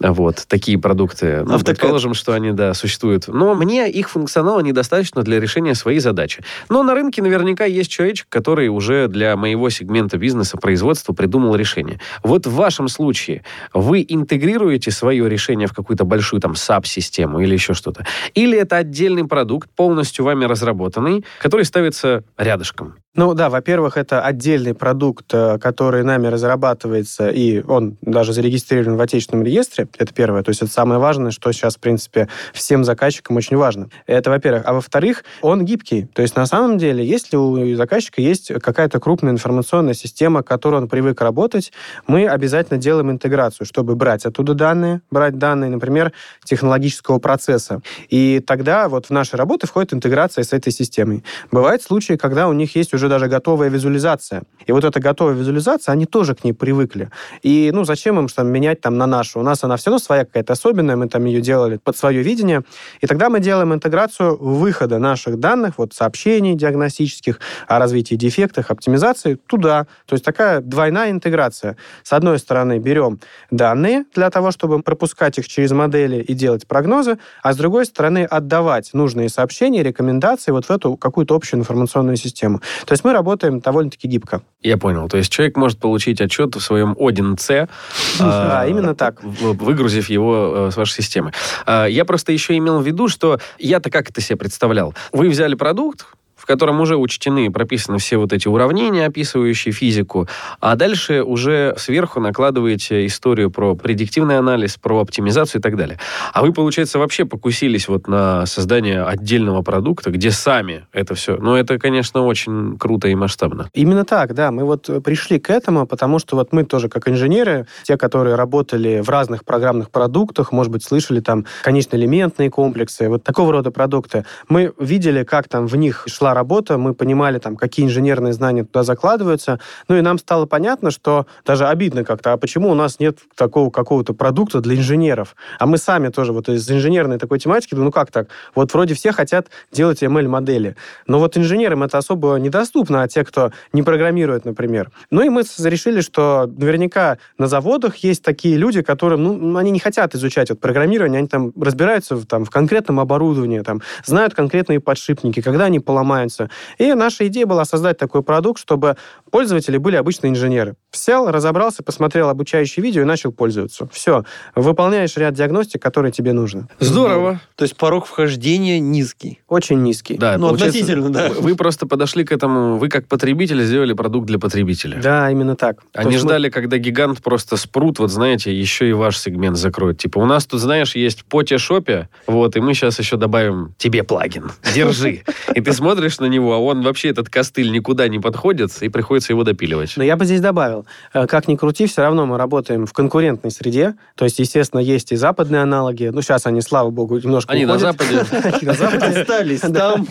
Вот, такие продукты. Ну, предположим, что они, да, существуют. Но мне их функционала недостаточно для решения своей задачи. Но на рынке наверняка есть человечек, который уже для моего сегмента бизнеса, производства придумал решение. Вот в вашем случае вы интегрируете свое решение в какую-то большую там SAP-систему или еще что-то? Или это отдельный продукт, полностью вами разработанный, который ставится рядышком? Ну да, во-первых, это отдельный продукт, э, который нами разрабатывается, и он даже зарегистрирован в отечественном реестре. Это первое. То есть это самое важное, что сейчас, в принципе, всем заказчикам очень важно. Это, во-первых. А во-вторых, он гибкий. То есть на самом деле, если у заказчика есть какая-то крупная информационная система, к которой он привык работать, мы обязательно делаем интеграцию, чтобы брать оттуда данные, брать данные, например, технологического процесса. И тогда вот в наши работы входит интеграция с этой системой. Бывают случаи, когда у них есть уже даже готовая визуализация. И вот эта готовая визуализация, они тоже к ней привыкли. И, ну, зачем им что менять там на нашу? У нас она все равно своя какая-то особенная, мы там ее делали под свое видение. И тогда мы делаем интеграцию выхода наших данных, вот сообщений диагностических о развитии дефектах, оптимизации, туда. То есть такая двойная интеграция. С одной стороны, берем данные для того, чтобы пропускать их через модели и делать прогнозы, а с другой стороны, отдавать нужные сообщения, рекомендации вот в эту какую-то общую информационную систему. То есть мы работаем довольно-таки гибко. Я понял. То есть человек может получить отчет в своем Один-С, Да, именно так. выгрузив его э, с вашей системы. А, Я просто еще имел в виду, что я-то как это себе представлял? Вы взяли продукт, в котором уже учтены и прописаны все вот эти уравнения, описывающие физику, а дальше уже сверху накладываете историю про предиктивный анализ, про оптимизацию и так далее. А вы, получается, вообще покусились вот на создание отдельного продукта, где сами это все. Ну, это, конечно, очень круто и масштабно. Именно так, да. Мы вот пришли к этому, потому что вот мы тоже как инженеры, те, которые работали в разных программных продуктах, может быть, слышали там конечно-элементные комплексы, вот такого рода продукты, мы видели, как там в них шла работа, мы понимали, там, какие инженерные знания туда закладываются, ну и нам стало понятно, что даже обидно как-то, а почему у нас нет такого какого-то продукта для инженеров? А мы сами тоже вот из инженерной такой тематики, ну как так? Вот вроде все хотят делать ML-модели, но вот инженерам это особо недоступно, а те, кто не программирует, например. Ну и мы решили, что наверняка на заводах есть такие люди, которым, ну, они не хотят изучать вот программирование, они там разбираются в, там, в конкретном оборудовании, там, знают конкретные подшипники, когда они поломаются, и наша идея была создать такой продукт, чтобы пользователи были обычные инженеры. Сел, разобрался, посмотрел обучающее видео и начал пользоваться. Все. Выполняешь ряд диагностик, которые тебе нужны. Здорово. То есть порог вхождения низкий. Очень низкий. Да, Ну, относительно, да. Вы просто подошли к этому, вы как потребитель сделали продукт для потребителя. Да, именно так. То Они мы- ждали, когда гигант просто спрут, вот знаете, еще и ваш сегмент закроет. Типа, у нас тут, знаешь, есть по шопе, вот, и мы сейчас еще добавим тебе плагин. Держи. И ты смотришь на него, а он вообще, этот костыль, никуда не подходит, и приходится его допиливать. Но я бы здесь добавил, э, как ни крути, все равно мы работаем в конкурентной среде. То есть, естественно, есть и западные аналоги. Ну, сейчас они, слава богу, немножко Они на уходят. Западе. Они на Западе. Остались там.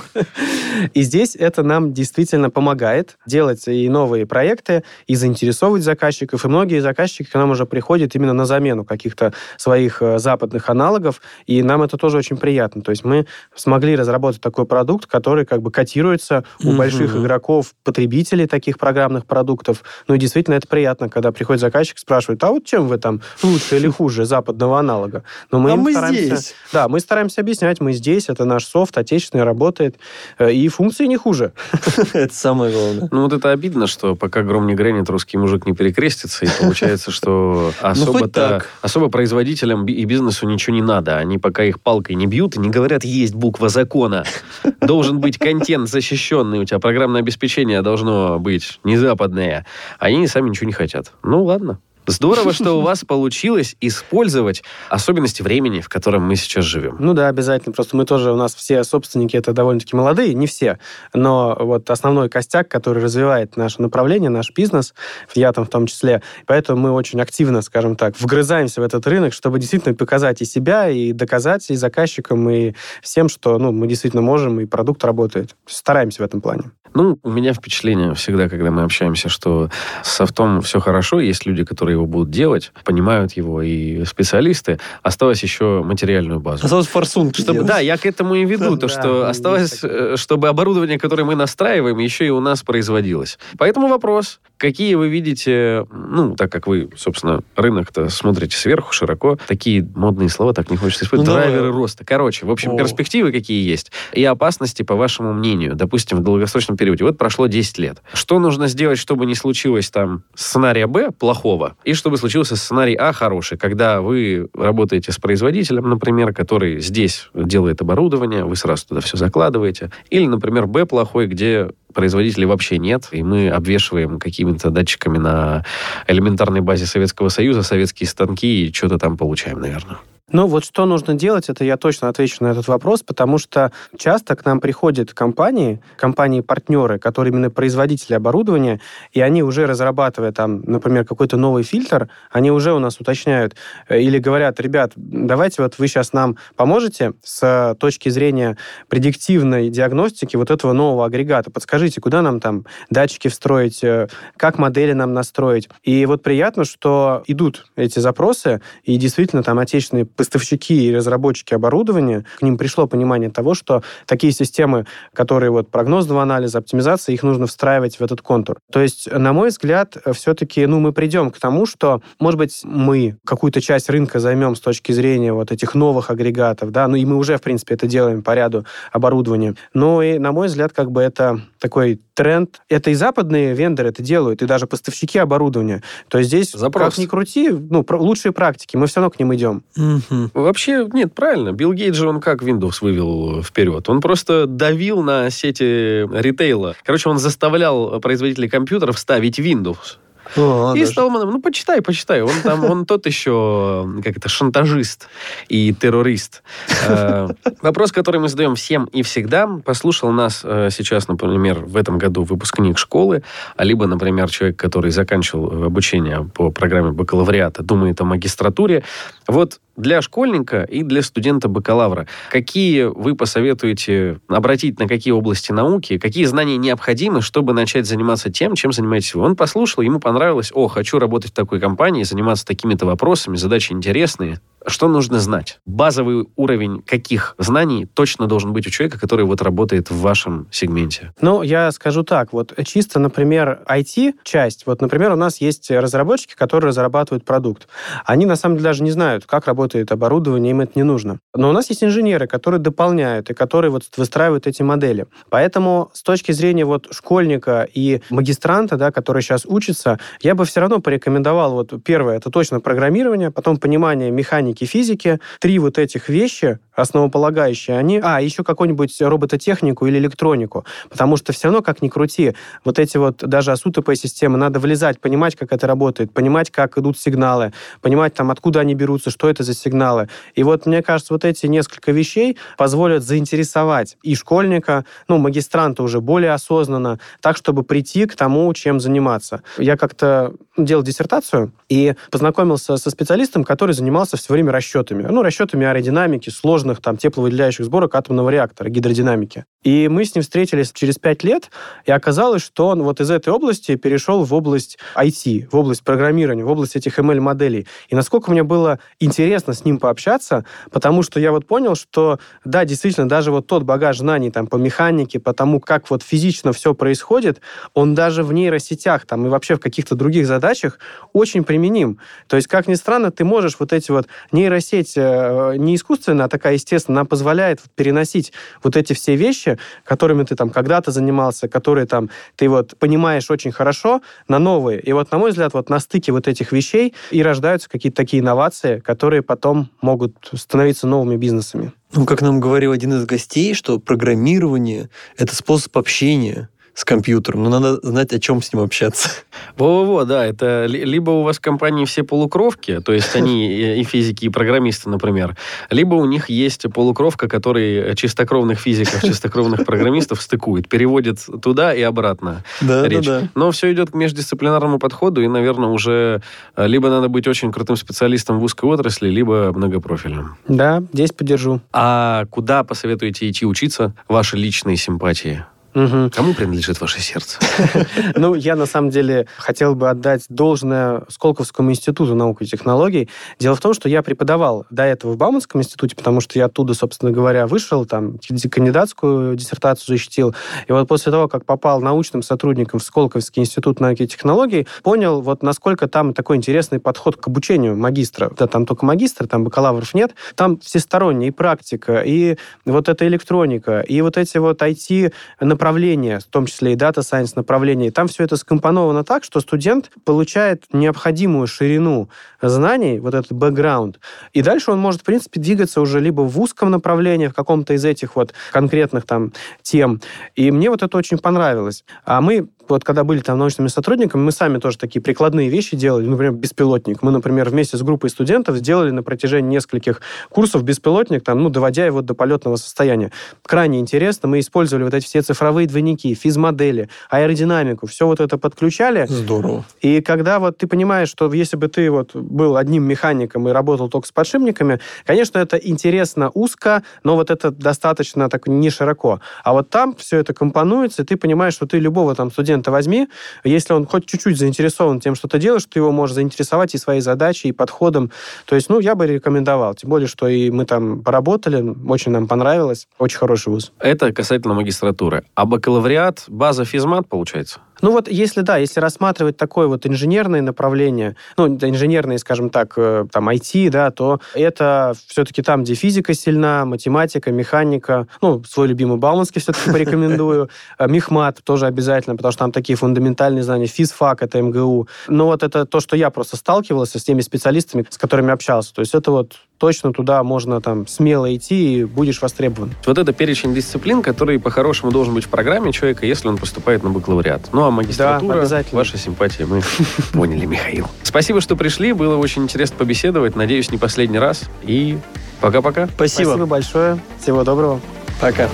И здесь это нам действительно помогает делать и новые проекты, и заинтересовывать заказчиков. И многие заказчики к нам уже приходят именно на замену каких-то своих э, западных аналогов, и нам это тоже очень приятно. То есть мы смогли разработать такой продукт, который как бы котируется у больших игроков, потребителей таких программных продуктов. Ну и действительно это приятно, когда приходит заказчик, спрашивает, а вот чем вы там лучше или хуже западного аналога? Но мы А мы стараемся- здесь. Да, мы стараемся объяснять, мы здесь, это наш софт, отечественный, работает, э, и функции не хуже. Это самое главное. Ну, вот это обидно, что пока гром не грянет, русский мужик не перекрестится, и получается, что Ну, особо-то, особо производителям и бизнесу ничего не надо. Они пока их палкой не бьют и не говорят, есть буква закона. Должен быть контент защищенный, у тебя программное обеспечение должно быть не западное. Они сами ничего не хотят. Ну, ладно. Здорово, что у вас получилось использовать особенности времени, в котором мы сейчас живем. Ну да, обязательно. Просто мы тоже, у нас все собственники это довольно-таки молодые, не все, но вот основной костяк, который развивает наше направление, наш бизнес, я там в том числе, поэтому мы очень активно, скажем так, вгрызаемся в этот рынок, чтобы действительно показать и себя, и доказать и заказчикам, и всем, что ну, мы действительно можем, и продукт работает. Стараемся в этом плане. Ну, у меня впечатление всегда, когда мы общаемся, что с софтом все хорошо, есть люди, которые его будут делать, понимают его, и специалисты. Осталось еще материальную базу. Осталось форсунки Чтобы, делать. да, я к этому и веду, то, Да, что есть осталось, э, чтобы оборудование, которое мы настраиваем, еще и у нас производилось. Поэтому вопрос, какие вы видите, ну, так как вы, собственно, рынок-то смотрите сверху широко, такие модные слова так не хочется использовать, ну, драйверы давай. роста. Короче, в общем, О. перспективы какие есть и опасности, по вашему мнению, допустим, в долгосрочном периоде. Вот прошло 10 лет. Что нужно сделать, чтобы не случилось там сценария Б плохого, и чтобы случился сценарий А хороший, когда вы работаете с производителем, например, который здесь делает оборудование, вы сразу туда все закладываете, или, например, Б плохой, где производителей вообще нет, и мы обвешиваем какими-то датчиками на элементарной базе Советского Союза советские станки и что-то там получаем, наверное. Ну, вот что нужно делать, это я точно отвечу на этот вопрос, потому что часто к нам приходят компании, компании-партнеры, которые именно производители оборудования, и они уже разрабатывая там, например, какой-то новый фильтр, они уже у нас уточняют э, или говорят, ребят, давайте вот вы сейчас нам поможете с точки зрения предиктивной диагностики вот этого нового агрегата. Подскажите, куда нам там датчики встроить, э, как модели нам настроить. И вот приятно, что идут эти запросы, и действительно там отечественные поставщики и разработчики оборудования, к ним пришло понимание того, что такие системы, которые вот прогнозного анализа, оптимизации, их нужно встраивать в этот контур. То есть, на мой взгляд, все-таки, ну, мы придем к тому, что, может быть, мы какую-то часть рынка займем с точки зрения вот этих новых агрегатов, да, ну, и мы уже, в принципе, это делаем по ряду оборудования. Но и, на мой взгляд, как бы это такой тренд. Это и западные вендоры это делают, и даже поставщики оборудования. То есть здесь, Запрос. как ни крути, ну, лучшие практики, мы все равно к ним идем. Угу. Вообще, нет, правильно. Билл Гейт же, он как Windows вывел вперед? Он просто давил на сети ритейла. Короче, он заставлял производителей компьютеров ставить Windows. О, и даже... Столманом, ну, почитай, почитай. Он там, он тот еще, как это, шантажист и террорист. Э, вопрос, который мы задаем всем и всегда. Послушал нас э, сейчас, например, в этом году выпускник школы, а либо, например, человек, который заканчивал обучение по программе бакалавриата, думает о магистратуре. Вот для школьника и для студента-бакалавра. Какие вы посоветуете обратить на какие области науки, какие знания необходимы, чтобы начать заниматься тем, чем занимаетесь вы? Он послушал, ему понравилось, о, хочу работать в такой компании, заниматься такими-то вопросами, задачи интересные. Что нужно знать? Базовый уровень каких знаний точно должен быть у человека, который вот работает в вашем сегменте? Ну, я скажу так, вот чисто, например, IT-часть, вот, например, у нас есть разработчики, которые разрабатывают продукт. Они, на самом деле, даже не знают, как работает оборудование, им это не нужно. Но у нас есть инженеры, которые дополняют и которые вот выстраивают эти модели. Поэтому с точки зрения вот школьника и магистранта, да, который сейчас учится, я бы все равно порекомендовал вот первое, это точно программирование, потом понимание механики физики. Три вот этих вещи основополагающие, они... А, еще какую-нибудь робототехнику или электронику. Потому что все равно, как ни крути, вот эти вот даже осутопые системы, надо влезать, понимать, как это работает, понимать, как идут сигналы, понимать, там, откуда они берутся, что это за сигналы. И вот, мне кажется, вот эти несколько вещей позволят заинтересовать и школьника, ну, магистранта уже более осознанно, так, чтобы прийти к тому, чем заниматься. Я как-то делал диссертацию и познакомился со специалистом, который занимался все время расчетами. Ну, расчетами аэродинамики, сложных там тепловыделяющих сборок атомного реактора, гидродинамики. И мы с ним встретились через пять лет, и оказалось, что он вот из этой области перешел в область IT, в область программирования, в область этих ML-моделей. И насколько мне было интересно с ним пообщаться, потому что я вот понял, что да, действительно, даже вот тот багаж знаний там по механике, по тому, как вот физично все происходит, он даже в нейросетях там и вообще в каких-то других задачах очень применим. То есть, как ни странно, ты можешь вот эти вот нейросеть э, не искусственно, а такая естественно, нам позволяет переносить вот эти все вещи, которыми ты там когда-то занимался, которые там ты вот понимаешь очень хорошо, на новые. И вот, на мой взгляд, вот на стыке вот этих вещей и рождаются какие-то такие инновации, которые потом могут становиться новыми бизнесами. Ну, как нам говорил один из гостей, что программирование — это способ общения с компьютером, но надо знать, о чем с ним общаться. Во-во-во, да, это либо у вас в компании все полукровки, то есть они и физики, и программисты, например, либо у них есть полукровка, который чистокровных физиков, чистокровных программистов стыкует, переводит туда и обратно да, речь. Да, да. Но все идет к междисциплинарному подходу, и, наверное, уже э, либо надо быть очень крутым специалистом в узкой отрасли, либо многопрофильным. Да, здесь поддержу. А куда посоветуете идти учиться? Ваши личные симпатии? Мгм. Кому принадлежит ваше сердце? Ну, я на самом деле хотел бы отдать должное Сколковскому институту наук и технологий. Дело в том, что я преподавал до этого в Бауманском институте, потому что я оттуда, собственно говоря, вышел, там, ди- кандидатскую диссертацию защитил. И вот после того, как попал научным сотрудником в Сколковский институт науки и технологий, понял, вот насколько там такой интересный подход к обучению магистра. Да, там только магистр, там бакалавров нет. Там всесторонняя и практика, и вот эта электроника, и вот эти вот IT-направления, в том числе и Data Science направления. И там все это скомпоновано так, что студент получает необходимую ширину знаний, вот этот бэкграунд, и дальше он может, в принципе, двигаться уже либо в узком направлении, в каком-то из этих вот конкретных там тем. И мне вот это очень понравилось. А мы вот когда были там научными сотрудниками, мы сами тоже такие прикладные вещи делали, например, беспилотник. Мы, например, вместе с группой студентов сделали на протяжении нескольких курсов беспилотник, там, ну, доводя его до полетного состояния. Крайне интересно. Мы использовали вот эти все цифровые двойники, физмодели, аэродинамику, все вот это подключали. Здорово. И когда вот ты понимаешь, что если бы ты вот был одним механиком и работал только с подшипниками, конечно, это интересно узко, но вот это достаточно так не широко. А вот там все это компонуется, и ты понимаешь, что ты любого там студента возьми, если он хоть чуть-чуть заинтересован тем, что ты делаешь, ты его можешь заинтересовать и своей задачей, и подходом. То есть, ну, я бы рекомендовал. Тем более, что и мы там поработали, очень нам понравилось. Очень хороший вуз. Это касательно магистратуры. А бакалавриат, база физмат, получается? Ну вот если, да, если рассматривать такое вот инженерное направление, ну, это инженерные, скажем так, э, там, IT, да, то это все-таки там, где физика сильна, математика, механика, ну, свой любимый Бауманский все-таки порекомендую, Э, Мехмат тоже обязательно, потому что там такие фундаментальные знания, физфак, это МГУ. Но вот это то, что я просто сталкивался с теми специалистами, с которыми общался. То есть это вот точно туда можно там смело идти и будешь востребован. Вот это перечень дисциплин, который по-хорошему должен быть в программе человека, если он поступает на бакалавриат. Ну, а магистратура, Да, обязательно. ваша симпатия, мы поняли, Михаил. Спасибо, что пришли, было очень интересно побеседовать. Надеюсь, не последний раз. И пока-пока. Спасибо. Спасибо большое. Всего доброго. Пока.